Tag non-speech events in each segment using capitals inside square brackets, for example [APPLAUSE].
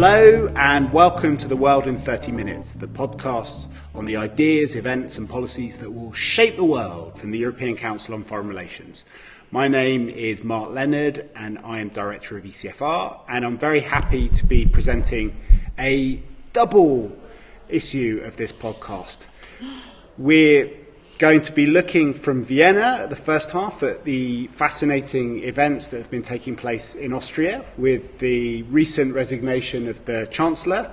Hello, and welcome to The World in 30 Minutes, the podcast on the ideas, events, and policies that will shape the world from the European Council on Foreign Relations. My name is Mark Leonard, and I am Director of ECFR, and I'm very happy to be presenting a double issue of this podcast. We're going to be looking from Vienna, at the first half, at the fascinating events that have been taking place in Austria with the recent resignation of the Chancellor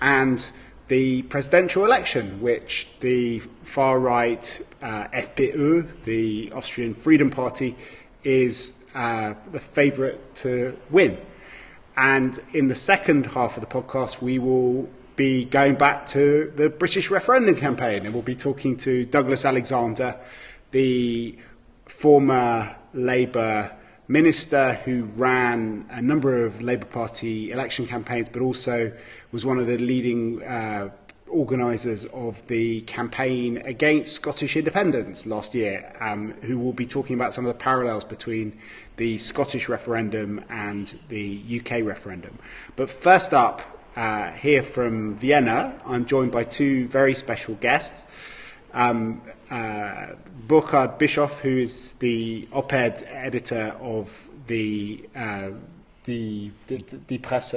and the presidential election, which the far right uh, FPÖ, the Austrian Freedom Party, is uh, the favourite to win. And in the second half of the podcast, we will be going back to the British referendum campaign, and we'll be talking to Douglas Alexander, the former Labour minister who ran a number of Labour Party election campaigns, but also was one of the leading uh, organisers of the campaign against Scottish independence last year, um, who will be talking about some of the parallels between the Scottish referendum and the UK referendum. But first up, uh, here from Vienna, I'm joined by two very special guests. Um, uh, Burkhard Bischof, who is the op ed editor of the, uh, the, the, the Presse,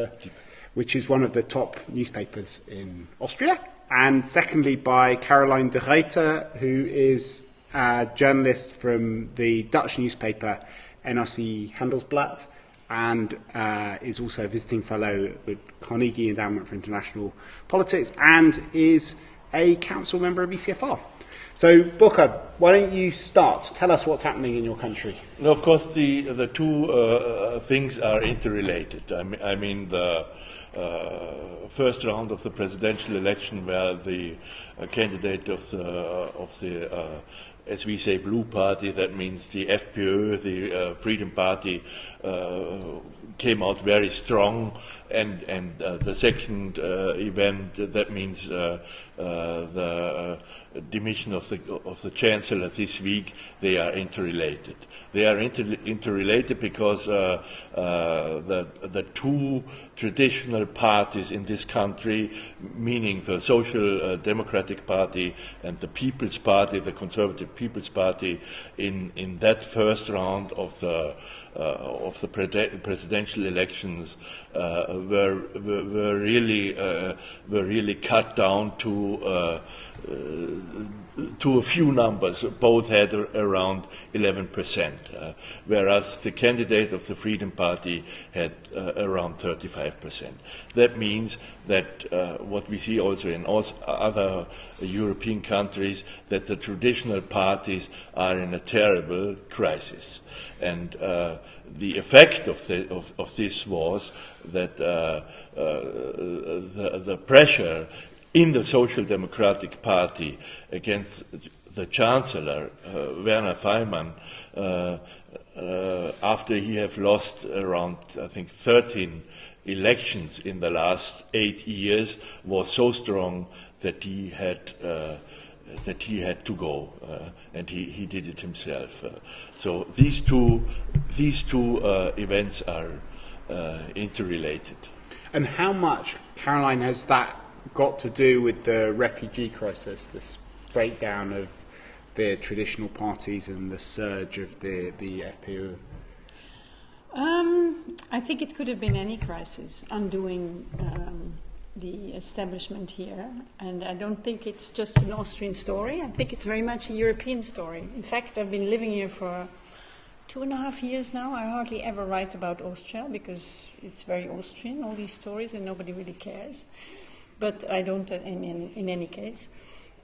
which is one of the top newspapers in Austria. And secondly, by Caroline de Gruyter, who is a journalist from the Dutch newspaper NRC Handelsblad and uh, is also a visiting fellow with Carnegie Endowment for International Politics and is a council member of ECFR. So, Burkhard, why don't you start? Tell us what's happening in your country. No, of course, the the two uh, things are interrelated. I mean, I mean the uh, first round of the presidential election, where the uh, candidate of the of the uh, as we say, blue party, that means the FPÖ, the uh, Freedom Party, uh, came out very strong. And, and uh, the second uh, event, that means uh, the demission of the, of the Chancellor this week, they are interrelated. They are inter- interrelated because the, the two traditional parties in this country, meaning the Social Democratic Party and the People's Party, the Conservative People's Party in, in that first round of the, of the presidential elections uh, were, were, were, really, uh, were really cut down to uh, to a few numbers, both had around 11%, uh, whereas the candidate of the Freedom Party had uh, around 35%. That means that uh, what we see also in other European countries, that the traditional parties are in a terrible crisis. And uh, the effect of, the, of, of, this was that uh, uh, the, the pressure in the Social Democratic Party against the Chancellor, uh, Werner Faymann, uh, uh, after he had lost around, I think, 13 elections in the last eight years, was so strong that he had uh, that he had to go, uh, and he, he did it himself. Uh, so these two these two events are interrelated. And how much, Caroline, has that got to do with the refugee crisis, this breakdown of the traditional parties and the surge of the, the FPÖ? Um, I think it could have been any crisis, undoing um, the establishment here. And I don't think it's just an Austrian story. I think it's very much a European story. In fact, I've been living here for two and a half years now. I hardly ever write about Austria because it's very Austrian, all these stories, and nobody really cares but I don't in, in, in any case.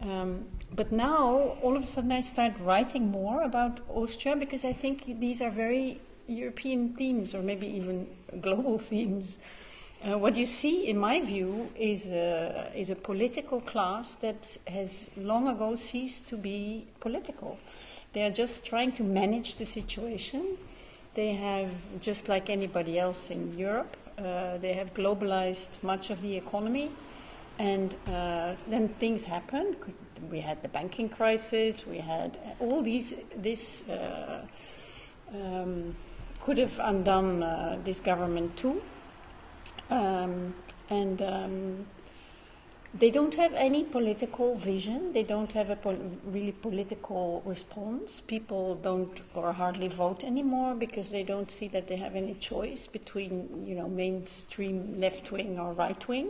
Um, but now, all of a sudden, I start writing more about Austria because I think these are very European themes, or maybe even global [LAUGHS] themes. Uh, what you see, in my view, is a, is a political class that has long ago ceased to be political. They are just trying to manage the situation. They have, just like anybody else in Europe, uh, they have globalized much of the economy and uh, then things happen. We had the banking crisis. We had all these. This uh, um, could have undone uh, this government too. Um, and um, they don't have any political vision. They don't have a pol- really political response. People don't or hardly vote anymore because they don't see that they have any choice between, you know, mainstream left wing or right wing.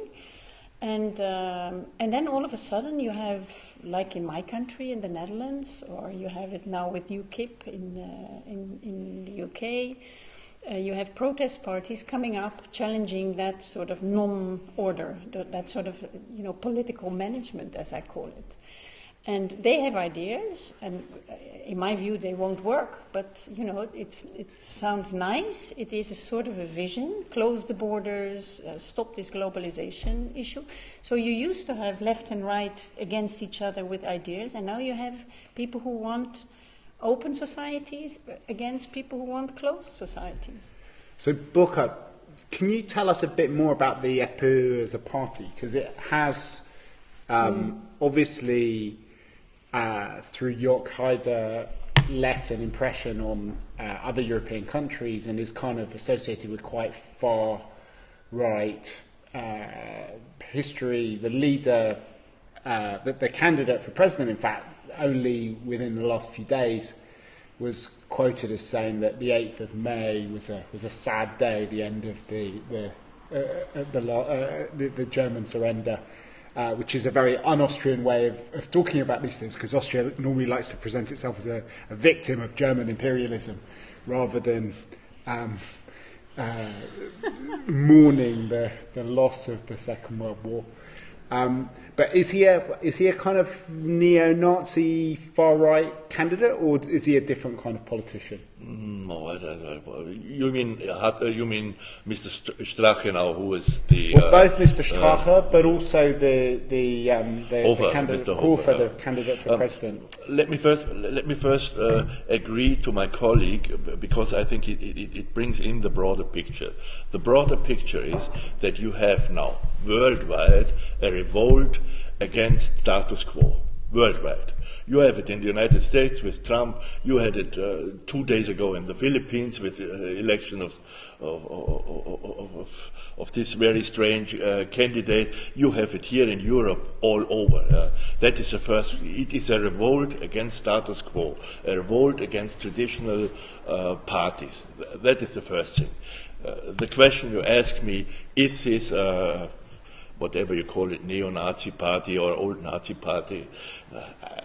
And um, and then all of a sudden you have, like in my country, in the Netherlands, or you have it now with UKIP in uh, in, in the UK uh, you have protest parties coming up challenging that sort of non-order, that, that sort of you know political management, as I call it. And they have ideas, and uh, in my view, they won't work. But you know, it, it sounds nice. It is a sort of a vision: close the borders, uh, stop this globalization issue. So you used to have left and right against each other with ideas, and now you have people who want open societies against people who want closed societies. So, Burkhard, can you tell us a bit more about the FPÖ as a party? Because it has um, mm. obviously, uh, through Jörg Haider, left an impression on uh, other European countries and is kind of associated with quite far right uh, history. The leader, uh, the, the candidate for president, in fact, only within the last few days was quoted as saying that the 8th of May was a, was a sad day, the end of the, the, uh, uh the, uh, the, the, German surrender, uh, which is a very un Austrian way of, of talking about these things, because Austria normally likes to present itself as a, a victim of German imperialism rather than um, uh, mourning the, the loss of the Second World War. Um, but is he a is he a kind of neo-Nazi far right candidate, or is he a different kind of politician? Mm, no, I, I, I, you mean uh, you mean Mr. Strache now, who is the well, uh, both Mr. Uh, Strache, uh, but also the the, um, the, Hofer, the candidate Mr. Hofer, the candidate for um, president. Let me first let me first uh, agree to my colleague because I think it, it, it brings in the broader picture. The broader picture is that you have now worldwide a revolt against status quo worldwide. You have it in the United States with Trump. You had it uh, two days ago in the Philippines with the uh, election of, of, of, of, this very strange uh, candidate. You have it here in Europe all over. Uh, that is the first. It is a revolt against status quo, a revolt against traditional uh, parties. That is the first thing. Uh, the question you ask me is this whatever you call it, neo-Nazi party or old Nazi party. Uh,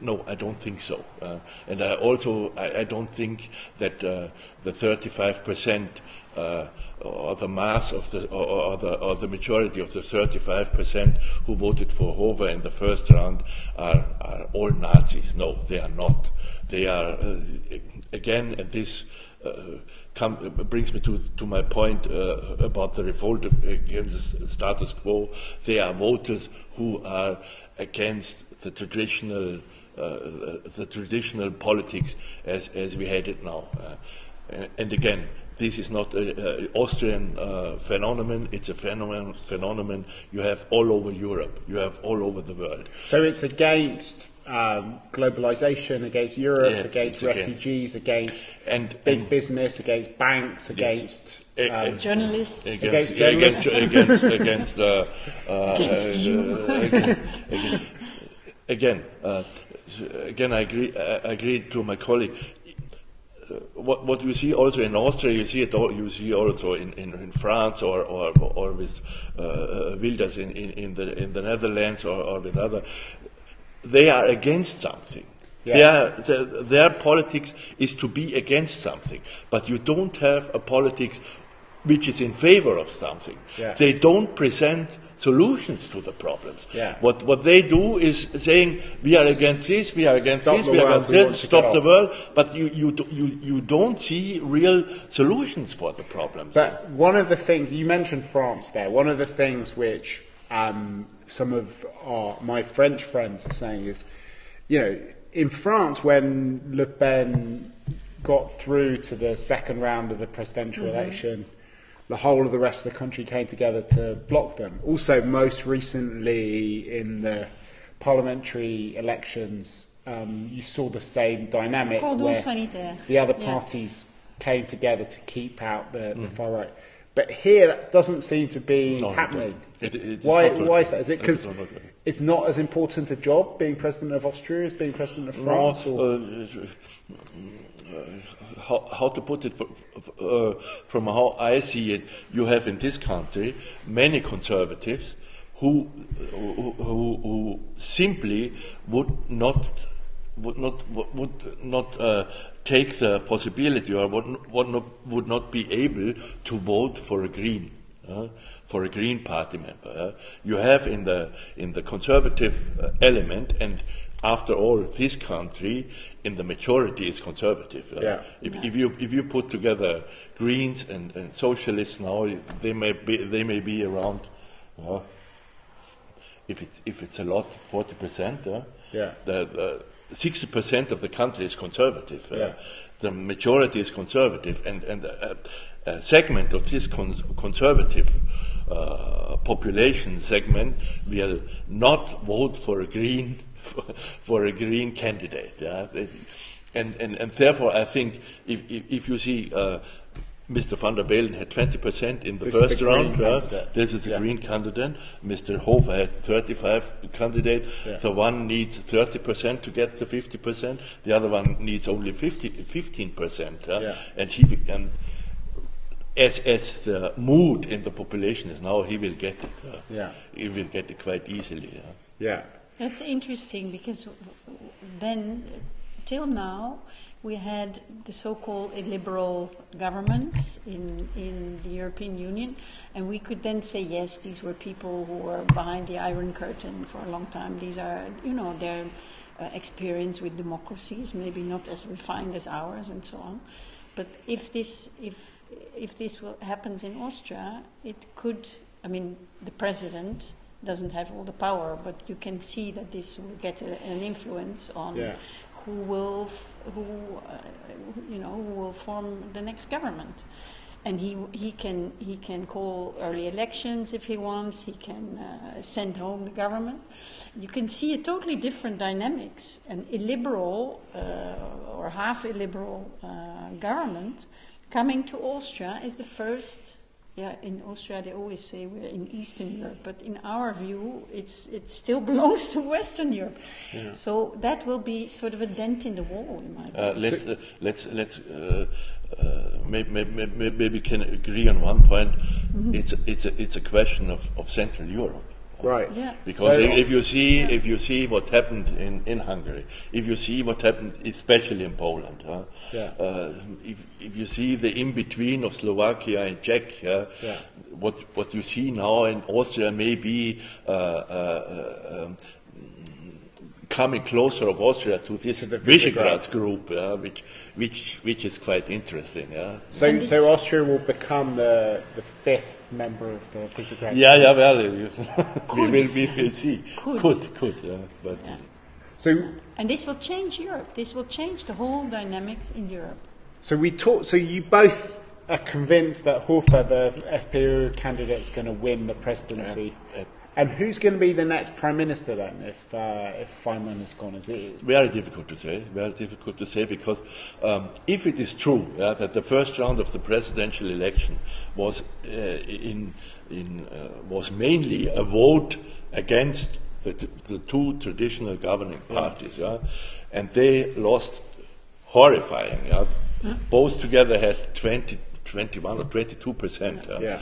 no, I don't think so. Uh, and I also, I, I don't think that uh, the 35 percent uh, or the mass of the or, or, the or the majority of the 35 percent who voted for Hofer in the first round are, are all Nazis. No, they are not. They are uh, again, and this uh, come, brings me to, to my point uh, about the revolt against the status quo. They are voters who are against the traditional, uh, the traditional politics as, as we had it now. Uh, and again, this is not an Austrian uh, phenomenon, it's a phenomenon, phenomenon you have all over Europe, you have all over the world. So it's against um, globalization, against Europe, yeah, against refugees, against, against and, big and business, against banks, against yes. um, journalists, against, against journalists, against, [LAUGHS] against, uh, uh, against you. [LAUGHS] Uh, again, uh, again, I agree. I agree to my colleague. Uh, what, what you see also in Austria, you see it. All, you see also in, in, in France or or, or with uh, Wilders in, in, in the in the Netherlands or, or with other they are against something. Yeah. Their, their, their, politics is to be against something, but you don't have a politics which is in favor of something. Yeah. They don't present solutions to the problems. Yeah. What what they do is saying we are against this, we are against stop this, we are against this, stop the world, but you, you you you don't see real solutions for the problems. But one of the things you mentioned France there, one of the things which um, some of our, my French friends are saying is, you know, in France, when Le Pen got through to the second round of the presidential mm-hmm. election, the whole of the rest of the country came together to block them. Also, most recently in the parliamentary elections, um, you saw the same dynamic where the other parties yeah. came together to keep out the, mm. the far right. But here, that doesn't seem to be No, happening. doesn't. It- it- why, why is that? Is it because it's not as important a job being president of Austria as being president of France? No, or? uh, how, how to put it, uh, from how I see it, you have in this country many conservatives who, who, who, simply would not would not would not uh, take the possibility or would not, would not would not be able to vote for a green uh, for a green party member. uh. You have in the in the conservative uh, element and after all, this country in the majority is conservative. uh. Yeah. If, if you if you put together Greens and, and socialists now, they may be they may be around. Uh, if it's if it's a lot, forty percent. Uh, Yeah. The, the sixty percent of the country is conservative. Uh, Yeah. The majority is conservative, and and a, a segment of this cons- conservative uh, population segment will not vote for a green [LAUGHS] for a green candidate. Yeah? And, and and therefore, I think if if, if you see. Uh, Mr. van der Bellen had 20% in the This first round. Uh, this is a Yeah. green candidate. Mr. Hofer had 35 candidate. Yeah. So one needs 30% to get the 50%. The other one needs only 50, 15%. uh, Yeah. And he and as as the mood in the population is now, he will get it. uh, Yeah. He will get it quite easily. uh. yeah. That's interesting because then, till now, we had the so-called illiberal governments in, in the European Union, and we could then say, yes, these were people who were behind the Iron Curtain for a long time. These are, you know, their uh, experience with democracies, maybe not as refined as ours, and so on. But if this, if if this will, happens in Austria, it could. I mean, the president doesn't have all the power, but you can see that this will get a, an influence on Yeah. who will, f- who, uh, you know, who will form the next government. And he, he can he can call early elections if he wants. He can uh, send home the government. You can see a totally different dynamics. An illiberal uh, or half illiberal uh, government coming to Austria is the first. Yeah, in Austria they always say we're in Eastern Europe, but in our view, it's it still [LAUGHS] belongs to Western Europe. So that will be sort of a dent in the wall, in my Uh, let's uh, let's let's uh, uh, maybe, maybe, maybe can agree on one point. Mm-hmm. It's a, it's a, it's a question of, of Central Europe. Right. Yeah. Because So- if, if you see if you see what happened in, in Hungary, if you see what happened especially in Poland, huh? Yeah. uh, if, if you see the in between of Slovakia and Czech, uh, Yeah. what what you see now in Austria may be uh, uh, uh, um, coming closer of Austria to this Visegrad Visegrad. group, yeah, which which which is quite interesting. Yeah. So, so Austria will become the, the fifth member of the Visegrad. Group? Yeah, yeah, well, [LAUGHS] we will, we will see. Could. could, could yeah, but So, And this will change Europe. This will change the whole dynamics in Europe. so we talk. So you both are convinced that Hofer, the FPÖ candidate, is going to win the presidency. uh, And who's going to be the next prime minister then, if uh, if Faymann has gone as he is? Very difficult to say. Very difficult to say because um, if it is true yeah, that the first round of the presidential election was uh, in in uh, was mainly a vote against the, the two traditional governing parties, yeah, and they lost horrifying. Yeah, both together had 20, 21 or twenty two percent. Yeah.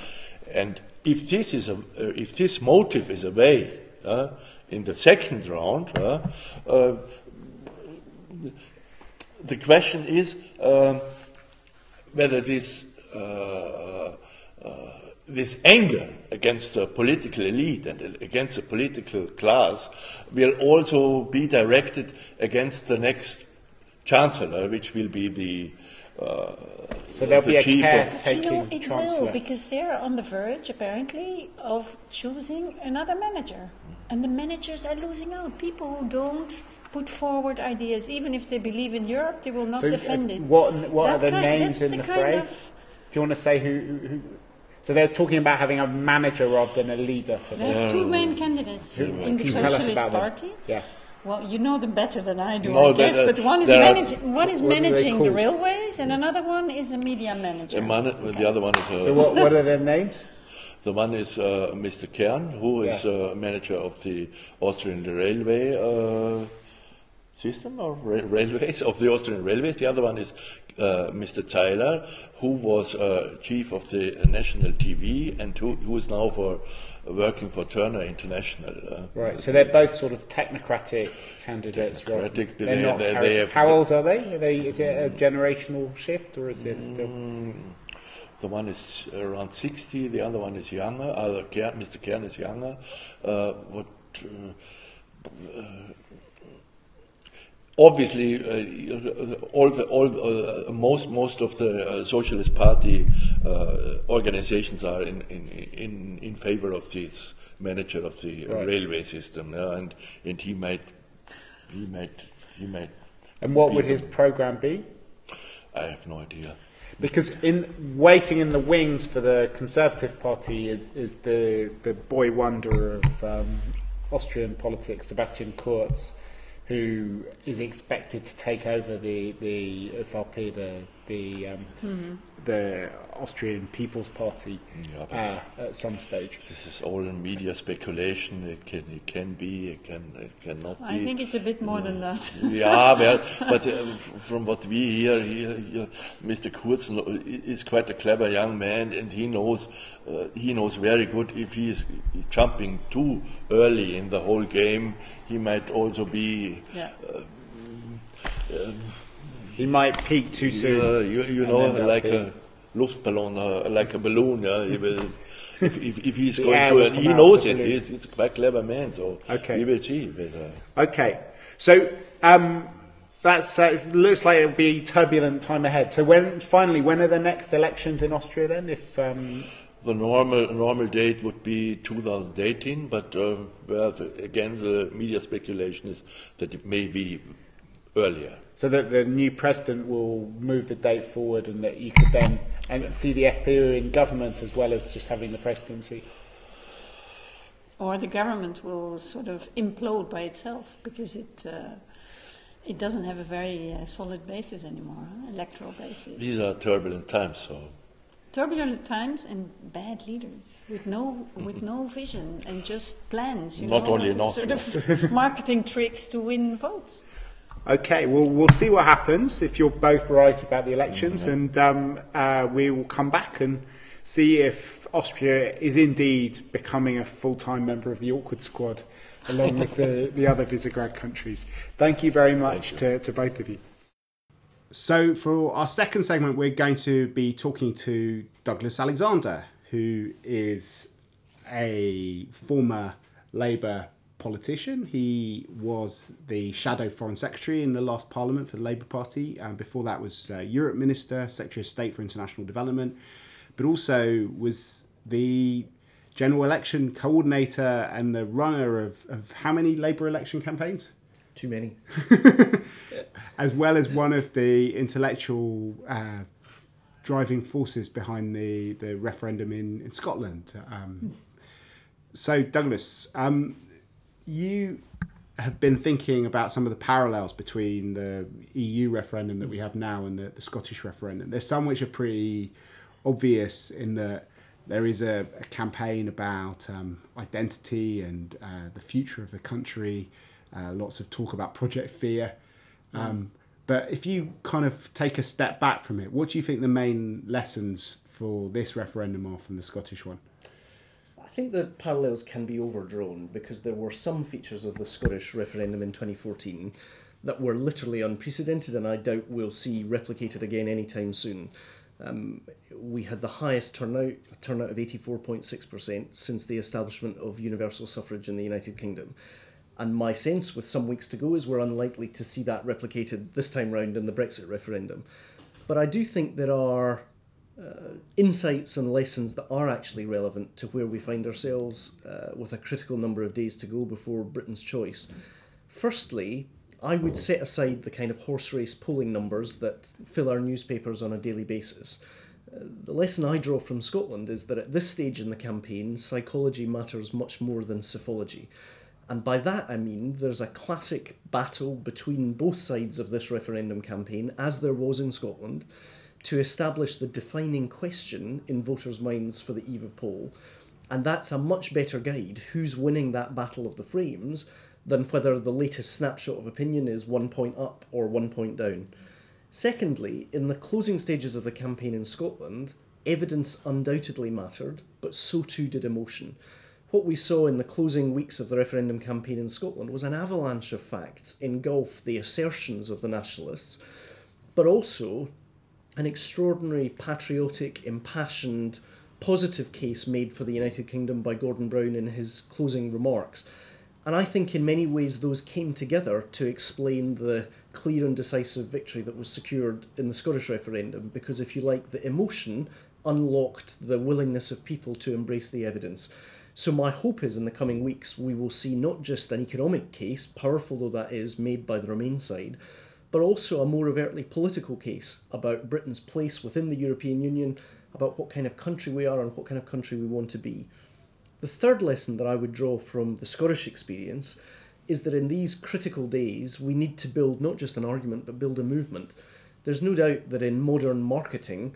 And if this is a, uh, if this motive is away uh, in the second round, uh, uh, the question is um, whether this uh, uh, this anger against the political elite and against the political class will also be directed against the next chancellor, which will be the uh, So there'll the be a chief care- of But you know, Taking it chancellor. will because they're on the verge, apparently, of choosing another manager, and the managers are losing out. People who don't put forward ideas, even if they believe in Europe, they will not So, defend uh, it. what what That are the kind- names that's in the, the kind fray? of- Do you want to say who, who, who? So they're talking about having a manager rather than a leader for There are two main candidates in the Can you tell us Socialist about them? Party. Yeah. Well, you know them better than I do, No, I guess. there- but one is there are- managing, one is What are they managing the railways, and another one is a media manager. The, man, the other one is uh, So what, what are their names? the one is uh, Mr. Kern, who is Yeah. uh, manager of the Austrian railway uh, system or ra- railways of the Austrian railways. The other one is uh, Mr. Zeiler, who was uh, chief of the national TV and who, who is now for working for Turner International. Uh, Right, so they're both sort of technocratic candidates, right? They're they- not they- they have- How old are they? Are they? Is it a generational shift or is it still? The one is around 60, the other one is younger. Uh, Mr. Kern is younger. Uh, what, uh, uh, obviously, uh, all the, all uh, most most of the uh, Socialist Party uh, organizations are in, in, in, in favor of this manager of the Right. railway system, yeah, and and he might he might he might. And what would his program be? I have no idea. Because in waiting in the wings for the Conservative Party is, is the the boy wonder of um, Austrian politics, Sebastian Kurz, who is expected to take over the the FRP, the the um, the Austrian People's Party, Yeah, uh, at some stage. This is all in media speculation. It can, it can be, it can, it cannot be. I think it's a bit more than that. yeah, [LAUGHS] well, but uh, from what we hear, here, here, Mr. Kurz is quite a clever young man, and he knows uh, he knows very good if he is jumping too early in the whole game, he might also be. Yeah. He might peak too soon. Uh, you, you know, like a Luftballon, uh, like a balloon. Yeah, he will. If, if, if he's going to, will he knows it. He's, he's a quite clever man, so Okay. we will see. But, uh, Okay, so um, that's uh, looks like it'll be turbulent time ahead. So when finally, when are the next elections in Austria? Then, if um, The normal normal date would be 2018, but uh, well, the, again, the media speculation is that it may be earlier. so that the new president will move the date forward, and that you could then and see the FPÖ in government as well as just having the presidency. Or the government will sort of implode by itself because it uh, it doesn't have a very uh, solid basis anymore, huh? electoral basis. These are turbulent times, so Turbulent times and bad leaders with no with no vision and just plans. You Not know, only in sort of [LAUGHS] marketing tricks to win votes. Okay, well, we'll see what happens if you're both right about the elections, and um, uh, we will come back and see if Austria is indeed becoming a full-time member of the Awkward Squad, along with the, [LAUGHS] the other Visegrad countries. Thank you very much to, to both of you. So, for our second segment, we're going to be talking to Douglas Alexander, who is a former Labour politician. He was the shadow foreign secretary in the last parliament for the Labour Party, and before that was uh, Europe Minister, Secretary of State for International Development, but also was the general election coordinator and the runner of, of how many Labour election campaigns? Too many. [LAUGHS] as well as one of the intellectual uh, driving forces behind the, the referendum in, in Scotland. Um, so, Douglas, um, you have been thinking about some of the parallels between the EU referendum that we have now and the, the Scottish referendum. There's some which are pretty obvious in that there is a, a campaign about um, identity and uh, the future of the country. Uh, lots of talk about Project Fear. Um, But if you kind of take a step back from it, what do you think the main lessons for this referendum are from the Scottish one? I think the parallels can be overdrawn because there were some features of the Scottish referendum in 2014 that were literally unprecedented and I doubt we'll see replicated again anytime soon. Um, we had the highest turnout, a turnout of 84.6% since the establishment of universal suffrage in the United Kingdom. And my sense, with some weeks to go, is we're unlikely to see that replicated this time round in the Brexit referendum. But I do think there are uh, insights and lessons that are actually relevant to where we find ourselves uh, with a critical number of days to go before Britain's choice. Firstly, I would set aside the kind of horse race polling numbers that fill our newspapers on a daily basis. Uh, the lesson I draw from Scotland is that at this stage in the campaign, psychology matters much more than psephology. And by that I mean there's a classic battle between both sides of this referendum campaign, as there was in Scotland, to establish the defining question in voters' minds for the eve of poll. And that's a much better guide who's winning that battle of the frames than whether the latest snapshot of opinion is one point up or one point down. Secondly, in the closing stages of the campaign in Scotland, evidence undoubtedly mattered, but so too did emotion. What we saw in the closing weeks of the referendum campaign in Scotland was an avalanche of facts engulf the assertions of the nationalists, but also an extraordinary patriotic, impassioned, positive case made for the United Kingdom by Gordon Brown in his closing remarks. And I think in many ways those came together to explain the clear and decisive victory that was secured in the Scottish referendum, because if you like, the emotion unlocked the willingness of people to embrace the evidence. So, my hope is in the coming weeks we will see not just an economic case, powerful though that is, made by the Remain side, but also a more overtly political case about Britain's place within the European Union, about what kind of country we are and what kind of country we want to be. The third lesson that I would draw from the Scottish experience is that in these critical days we need to build not just an argument but build a movement. There's no doubt that in modern marketing,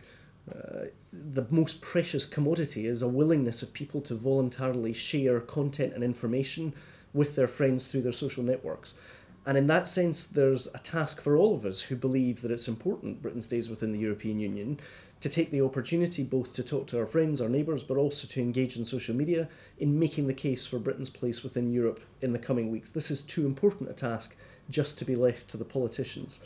uh, the most precious commodity is a willingness of people to voluntarily share content and information with their friends through their social networks. And in that sense, there's a task for all of us who believe that it's important Britain stays within the European Union to take the opportunity both to talk to our friends, our neighbours, but also to engage in social media in making the case for Britain's place within Europe in the coming weeks. This is too important a task just to be left to the politicians.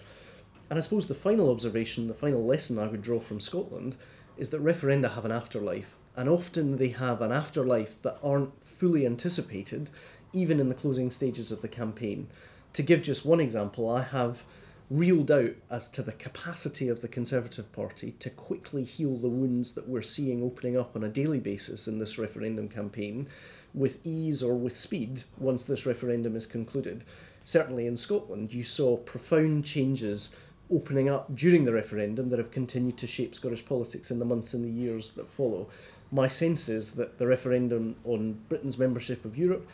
And I suppose the final observation, the final lesson I would draw from Scotland is that referenda have an afterlife, and often they have an afterlife that aren't fully anticipated, even in the closing stages of the campaign. To give just one example, I have real doubt as to the capacity of the Conservative Party to quickly heal the wounds that we're seeing opening up on a daily basis in this referendum campaign with ease or with speed once this referendum is concluded. Certainly in Scotland, you saw profound changes opening up during the referendum that have continued to shape Scottish politics in the months and the years that follow. My sense is that the referendum on Britain's membership of Europe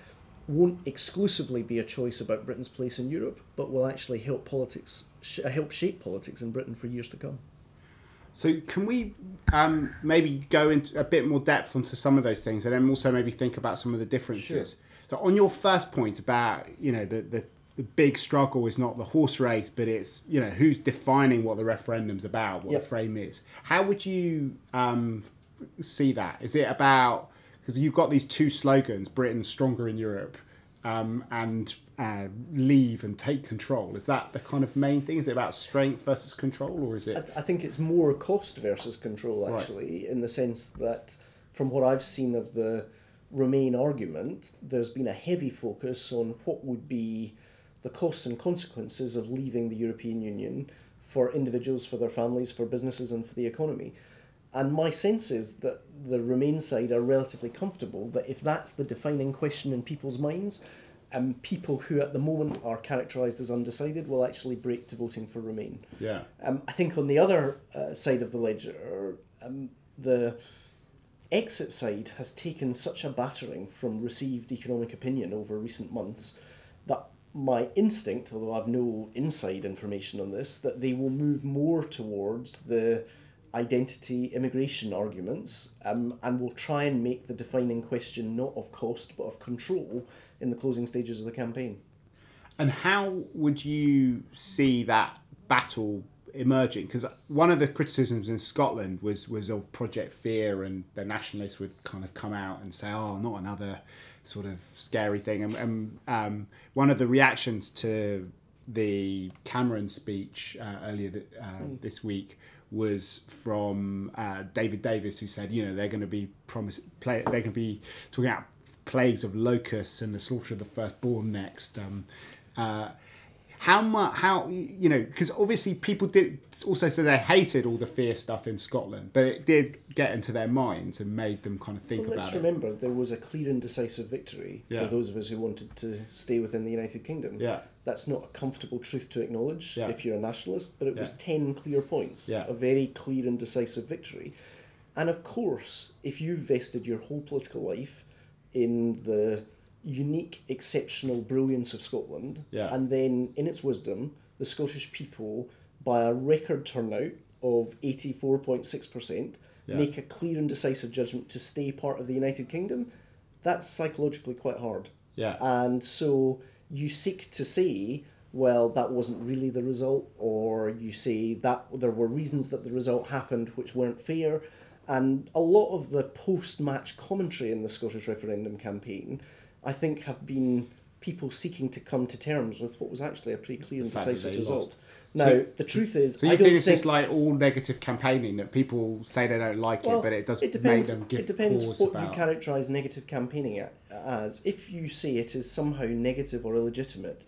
won't exclusively be a choice about Britain's place in Europe, but will actually help politics, sh- help shape politics in Britain for years to come. So, can we um, maybe go into a bit more depth onto some of those things, and then also maybe think about some of the differences? Sure. So, on your first point about you know the, the the big struggle is not the horse race, but it's you know who's defining what the referendum's about, what yep. the frame is. How would you um, see that? Is it about because you've got these two slogans: Britain stronger in Europe, um, and uh, leave and take control. Is that the kind of main thing? Is it about strength versus control, or is it? I, I think it's more cost versus control, actually, right. in the sense that from what I've seen of the Remain argument, there's been a heavy focus on what would be the costs and consequences of leaving the European Union for individuals, for their families, for businesses, and for the economy. And my sense is that the Remain side are relatively comfortable that if that's the defining question in people's minds, um, people who at the moment are characterised as undecided will actually break to voting for Remain. Yeah. Um, I think on the other uh, side of the ledger, um, the exit side has taken such a battering from received economic opinion over recent months that my instinct, although I've no inside information on this, that they will move more towards the identity immigration arguments um, and will try and make the defining question not of cost but of control in the closing stages of the campaign. And how would you see that battle emerging? Because one of the criticisms in Scotland was was of Project Fear, and the nationalists would kind of come out and say, "Oh, not another sort of scary thing." And, and um, one of the reactions to the Cameron speech uh, earlier th- uh, mm. this week was from uh, David Davis, who said, you know, they're going to be promise, play, they're going to be talking about plagues of locusts and the slaughter of the firstborn next. Um, uh, how much how you know because obviously people did also say they hated all the fear stuff in Scotland but it did get into their minds and made them kind of think well, about let's remember there was a clear and decisive victory yeah. for those of us who wanted to stay within the United Kingdom yeah that's not a comfortable truth to acknowledge yeah. if you're a nationalist but it yeah. was 10 clear points yeah. a very clear and decisive victory and of course if you've vested your whole political life in the unique, exceptional brilliance of Scotland, Yeah. and then in its wisdom, the Scottish people, by a record turnout of 84.6%, Yeah. make a clear and decisive judgment to stay part of the United Kingdom, that's psychologically quite hard. Yeah. And so you seek to say, well, that wasn't really the result, or you say that there were reasons that the result happened which weren't fair. And a lot of the post match commentary in the Scottish referendum campaign, I think, have been people seeking to come to terms with what was actually a pretty clear and decisive result. lost. Now, So- the truth is, So you I don't think it's think just like all negative campaigning that people say they don't like well, it, but it does it depends, make them give it depends what about. you characterise negative campaigning as. If you say it is somehow negative or illegitimate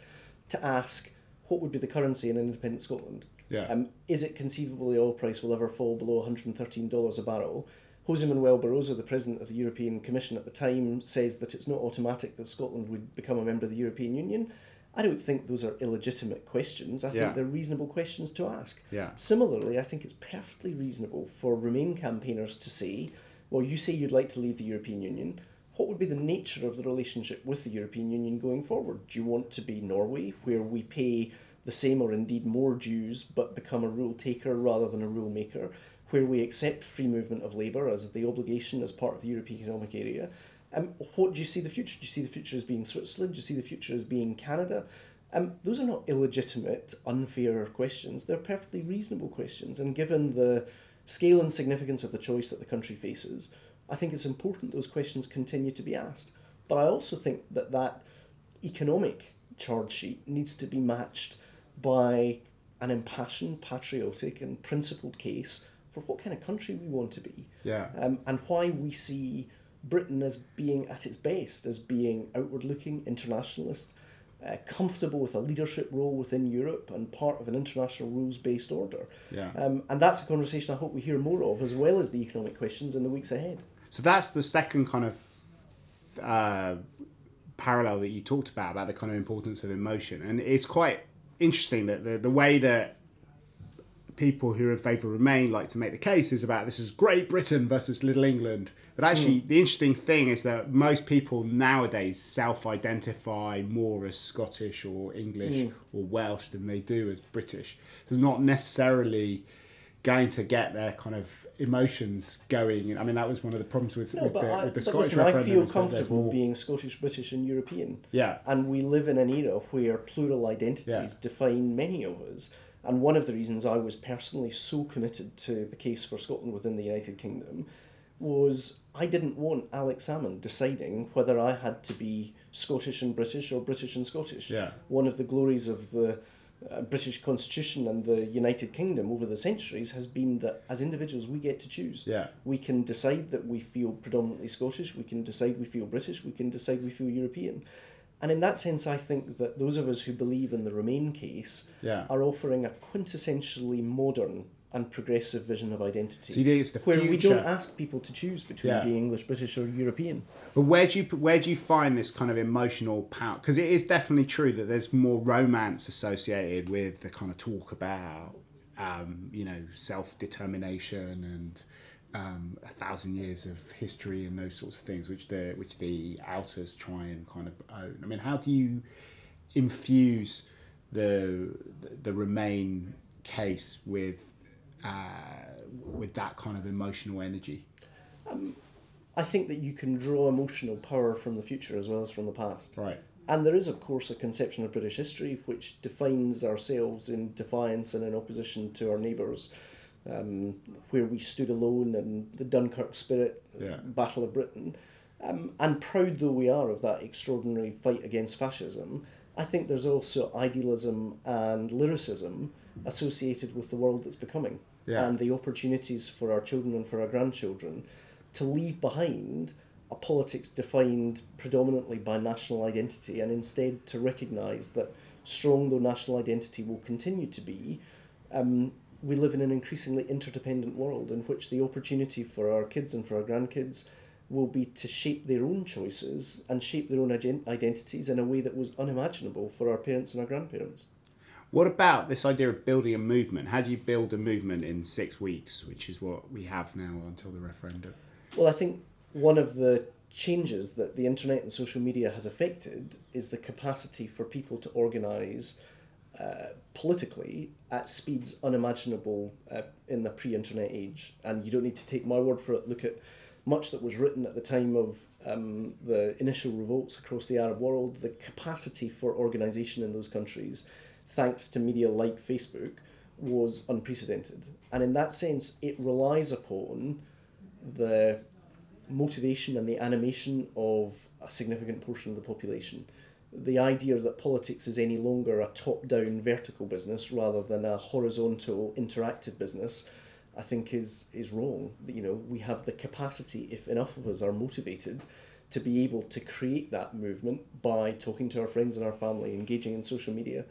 to ask what would be the currency in an independent Scotland, Yeah. um, is it conceivable the oil price will ever fall below $113 a barrel? Jose Manuel Barroso, the president of the European Commission at the time, says that it's not automatic that Scotland would become a member of the European Union. I don't think those are illegitimate questions. I Yeah. think they're reasonable questions to ask. Yeah. Similarly, I think it's perfectly reasonable for Remain campaigners to say, well, you say you'd like to leave the European Union. What would be the nature of the relationship with the European Union going forward? Do you want to be Norway, where we pay the same or indeed more dues but become a rule taker rather than a rule maker? Where we accept free movement of labour as the obligation as part of the European Economic Area? Um, what do you see the future? Do you see the future as being Switzerland? Do you see the future as being Canada? Um, those are not illegitimate, unfair questions. They're perfectly reasonable questions. And given the scale and significance of the choice that the country faces, I think it's important those questions continue to be asked. But I also think that that economic charge sheet needs to be matched by an impassioned, patriotic, and principled case for what kind of country we want to be Yeah. um, and why we see Britain as being at its best, as being outward looking, internationalist, uh, comfortable with a leadership role within Europe and part of an international rules based order. Yeah. Um, and that's a conversation I hope we hear more of, as well as the economic questions in the weeks ahead. So that's the second kind of uh, parallel that you talked about about the kind of importance of emotion, and it's quite interesting that the the way that people who are in favour of Remain like to make the case is about this is Great Britain versus Little England. But actually, hmm. the interesting thing is that most people nowadays self-identify more as Scottish or English hmm. or Welsh than they do as British. So it's not necessarily going to get their kind of emotions going. I mean, that was one of the problems with, No, with, but, the, I, with the but Scottish listen, I feel is that there's comfortable more- being Scottish, British, and European. Yeah. And we live in an era where plural identities Yeah. define many of us. And one of the reasons I was personally so committed to the case for Scotland within the United Kingdom was I didn't want Alex Salmond deciding whether I had to be Scottish and British or British and Scottish. Yeah. One of the glories of the uh, British Constitution and the United Kingdom over the centuries has been that as individuals we get to choose. Yeah. We can decide that we feel predominantly Scottish, we can decide we feel British, we can decide we feel European. And in that sense, I think that those of us who believe in the Remain case Yeah. are offering a quintessentially modern and progressive vision of identity. So you think it's the where we don't ask people to choose between Yeah. being English, British, or European. But where do you where do you find this kind of emotional power? Because it is definitely true that there's more romance associated with the kind of talk about um, you know self determination and um, a thousand years of history and those sorts of things, which the which the outers try and kind of own. I mean, how do you infuse the the Remain case with uh, with that kind of emotional energy? Um, I think that you can draw emotional power from the future as well as from the past. Right. And there is, of course, a conception of British history which defines ourselves in defiance and in opposition to our neighbours, um, where we stood alone in the Dunkirk spirit, Yeah. Battle of Britain. Um, and proud though we are of that extraordinary fight against fascism, I think there's also idealism and lyricism associated with the world that's becoming Yeah. and the opportunities for our children and for our grandchildren to leave behind a politics defined predominantly by national identity and instead to recognise that strong though national identity will continue to be, um, we live in an increasingly interdependent world in which the opportunity for our kids and for our grandkids will be to shape their own choices and shape their own ident- identities in a way that was unimaginable for our parents and our grandparents. What about this idea of building a movement? How do you build a movement in six weeks, which is what we have now until the referendum? Well, I think one of the changes that the internet and social media has affected is the capacity for people to organise uh, politically at speeds unimaginable uh, in the pre-internet age. And you don't need to take my word for it. Look at much that was written at the time of um, the initial revolts across the Arab world. The capacity for organisation in those countries, thanks to media like Facebook, was unprecedented. And in that sense, it relies upon the motivation and the animation of a significant portion of the population. The idea that politics is any longer a top down vertical business rather than a horizontal interactive business, I think is, is wrong. You know, we have the capacity, if enough of us are motivated, to be able to create that movement by talking to our friends and our family, engaging in social media.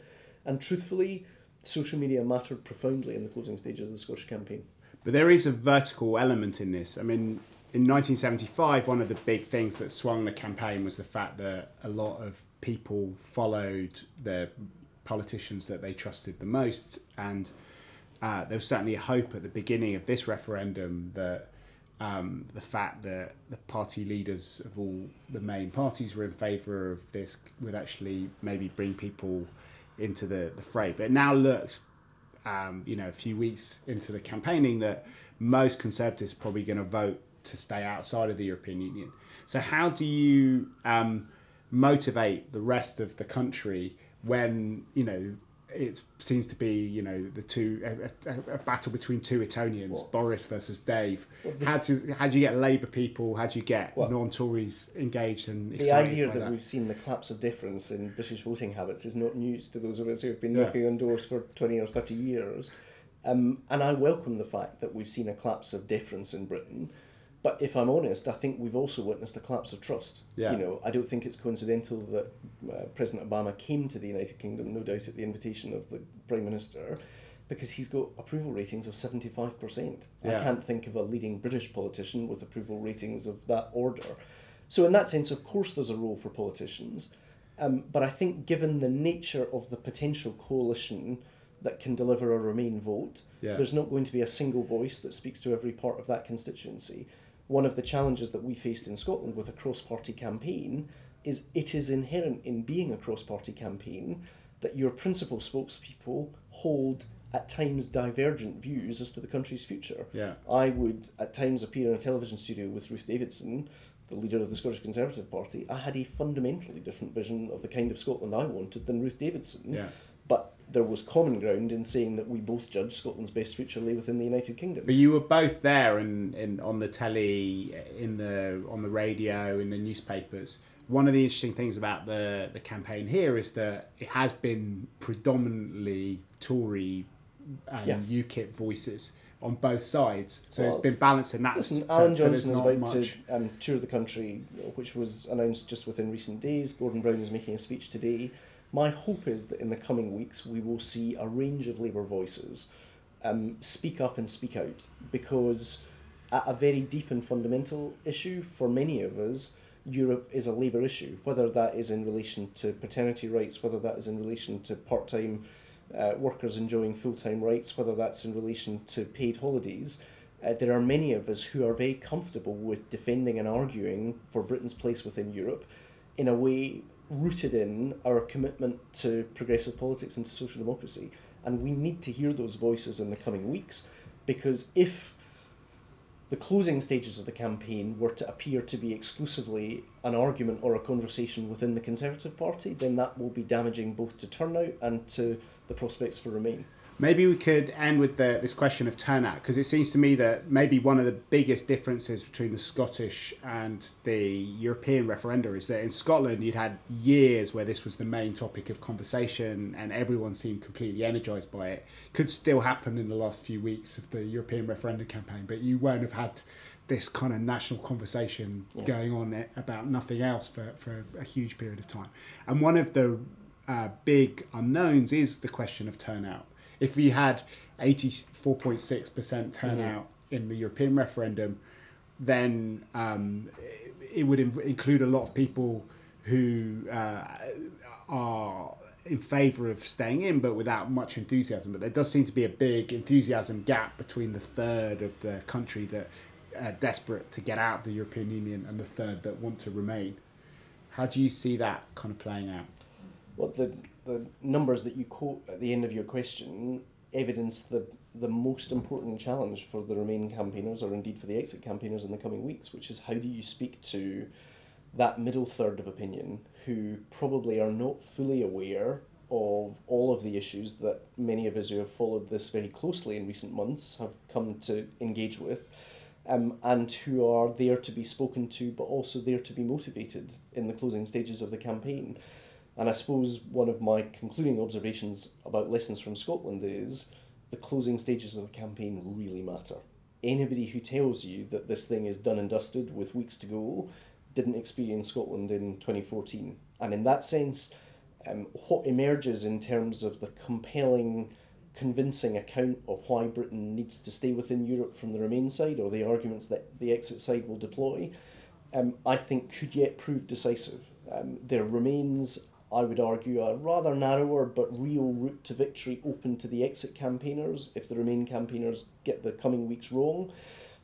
And truthfully, social media mattered profoundly in the closing stages of the Scottish campaign. But there is a vertical element in this. I mean, in 1975, one of the big things that swung the campaign was the fact that a lot of people followed their politicians that they trusted the most, and uh, there was certainly a hope at the beginning of this referendum that um, the fact that the party leaders of all the main parties were in favour of this would actually maybe bring people into the, the fray. But it now looks, um, you know, a few weeks into the campaigning that most Conservatives are probably going to vote to stay outside of the European Union. So how do you um, motivate the rest of the country when you know it seems to be you know the two a, a, a battle between two Etonians, Well- Boris versus Dave. Well, this- how do how do you get Labour people? How do you get Well- non-Tories engaged and The idea that, that? we've seen the collapse of difference in British voting habits is not news to those of us who have been Yeah. knocking on doors for 20 or 30 years. Um, and I welcome the fact that we've seen a collapse of deference in Britain. But if I'm honest, I think we've also witnessed a collapse of trust. Yeah. You know, I don't think it's coincidental that uh, President Obama came to the United Kingdom, no doubt at the invitation of the Prime Minister, because he's got approval ratings of 75%. Yeah. I can't think of a leading British politician with approval ratings of that order. So, in that sense, of course, there's a role for politicians. Um, but I think, given the nature of the potential coalition that can deliver a Remain vote, Yeah. there's not going to be a single voice that speaks to every part of that constituency. One of the challenges that we faced in Scotland with a cross party campaign is it is inherent in being a cross party campaign that your principal spokespeople hold at times divergent views as to the country's future. Yeah. I would at times appear in a television studio with Ruth Davidson, the leader of the Scottish Conservative Party. I had a fundamentally different vision of the kind of Scotland I wanted than Ruth Davidson. Yeah. There was common ground in saying that we both judged Scotland's best future lay within the United Kingdom. But you were both there and, and on the telly, in the on the radio, in the newspapers. One of the interesting things about the, the campaign here is that it has been predominantly Tory and Yeah. UKIP voices on both sides. So Well, it's been balanced in that Listen, Alan Johnson is about much- to um, tour the country, which was announced just within recent days. Gordon Brown is making a speech today. My hope is that in the coming weeks we will see a range of Labour voices um, speak up and speak out because, at a very deep and fundamental issue for many of us, Europe is a Labour issue, whether that is in relation to paternity rights, whether that is in relation to part time uh, workers enjoying full time rights, whether that's in relation to paid holidays. Uh, there are many of us who are very comfortable with defending and arguing for Britain's place within Europe in a way rooted in our commitment to progressive politics and to social democracy. And we need to hear those voices in the coming weeks because if the closing stages of the campaign were to appear to be exclusively an argument or a conversation within the Conservative Party, then that will be damaging both to turnout and to the prospects for Remain. Maybe we could end with the, this question of turnout because it seems to me that maybe one of the biggest differences between the Scottish and the European referenda is that in Scotland you'd had years where this was the main topic of conversation and everyone seemed completely energised by it. Could still happen in the last few weeks of the European referendum campaign, but you won't have had this kind of national conversation going on about nothing else for, for a huge period of time. And one of the uh, big unknowns is the question of turnout. If we had 84.6% turnout in the European referendum, then um, it, it would inv- include a lot of people who uh, are in favour of staying in but without much enthusiasm. But there does seem to be a big enthusiasm gap between the third of the country that are desperate to get out of the European Union and the third that want to remain. How do you see that kind of playing out? Well, the, the numbers that you quote at the end of your question evidence the, the most important challenge for the Remain campaigners, or indeed for the exit campaigners in the coming weeks, which is how do you speak to that middle third of opinion who probably are not fully aware of all of the issues that many of us who have followed this very closely in recent months have come to engage with, um, and who are there to be spoken to, but also there to be motivated in the closing stages of the campaign. And I suppose one of my concluding observations about lessons from Scotland is the closing stages of the campaign really matter. Anybody who tells you that this thing is done and dusted with weeks to go didn't experience Scotland in 2014. And in that sense, um, what emerges in terms of the compelling, convincing account of why Britain needs to stay within Europe from the Remain side, or the arguments that the exit side will deploy, um, I think could yet prove decisive. Um, there remains, I would argue, a rather narrower but real route to victory open to the exit campaigners if the Remain campaigners get the coming weeks wrong.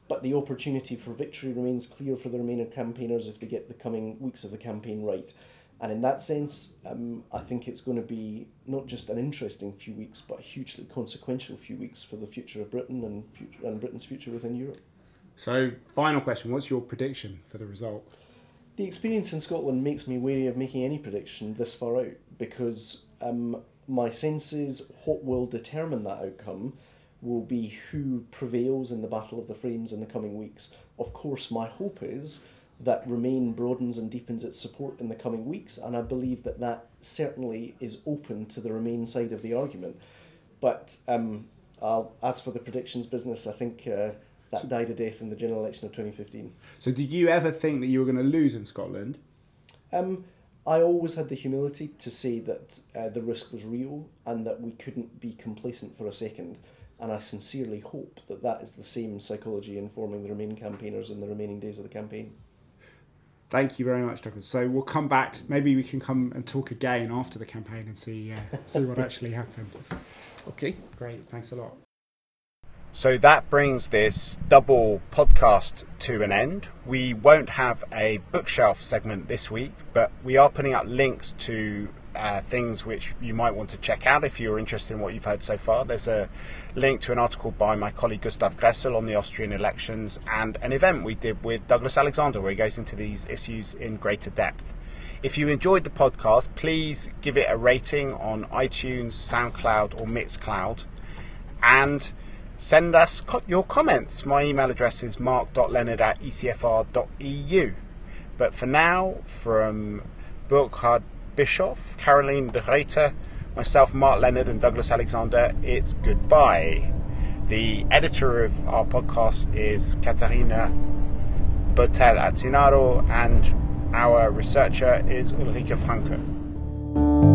But the opportunity for victory remains clear for the Remainer campaigners if they get the coming weeks of the campaign right. And in that sense, um, I think it's going to be not just an interesting few weeks, but a hugely consequential few weeks for the future of Britain and future and Britain's future within Europe. So, final question: What's your prediction for the result? The experience in Scotland makes me wary of making any prediction this far out because um, my sense is what will determine that outcome will be who prevails in the battle of the frames in the coming weeks. Of course, my hope is that Remain broadens and deepens its support in the coming weeks, and I believe that that certainly is open to the Remain side of the argument. But um, I'll, as for the predictions business, I think uh, that died a death in the general election of 2015. So, did you ever think that you were going to lose in Scotland? Um, I always had the humility to say that uh, the risk was real and that we couldn't be complacent for a second. And I sincerely hope that that is the same psychology informing the Remain campaigners in the remaining days of the campaign. Thank you very much, Douglas. So we'll come back. To, maybe we can come and talk again after the campaign and see uh, see what [LAUGHS] actually happened. Okay, great. Thanks a lot. So that brings this double podcast to an end. We won't have a bookshelf segment this week, but we are putting up links to uh, things which you might want to check out if you're interested in what you've heard so far. There's a link to an article by my colleague Gustav Gressel on the Austrian elections and an event we did with Douglas Alexander where he goes into these issues in greater depth. If you enjoyed the podcast, please give it a rating on iTunes, SoundCloud, or Mixcloud. And send us your comments. My email address is mark.leonard at ecfr.eu. But for now, from Burkhard Bischof, Caroline de Gruyter, myself, Mark Leonard, and Douglas Alexander, it's goodbye. The editor of our podcast is Katarina Botel Atinaro, and our researcher is Ulrike Franke.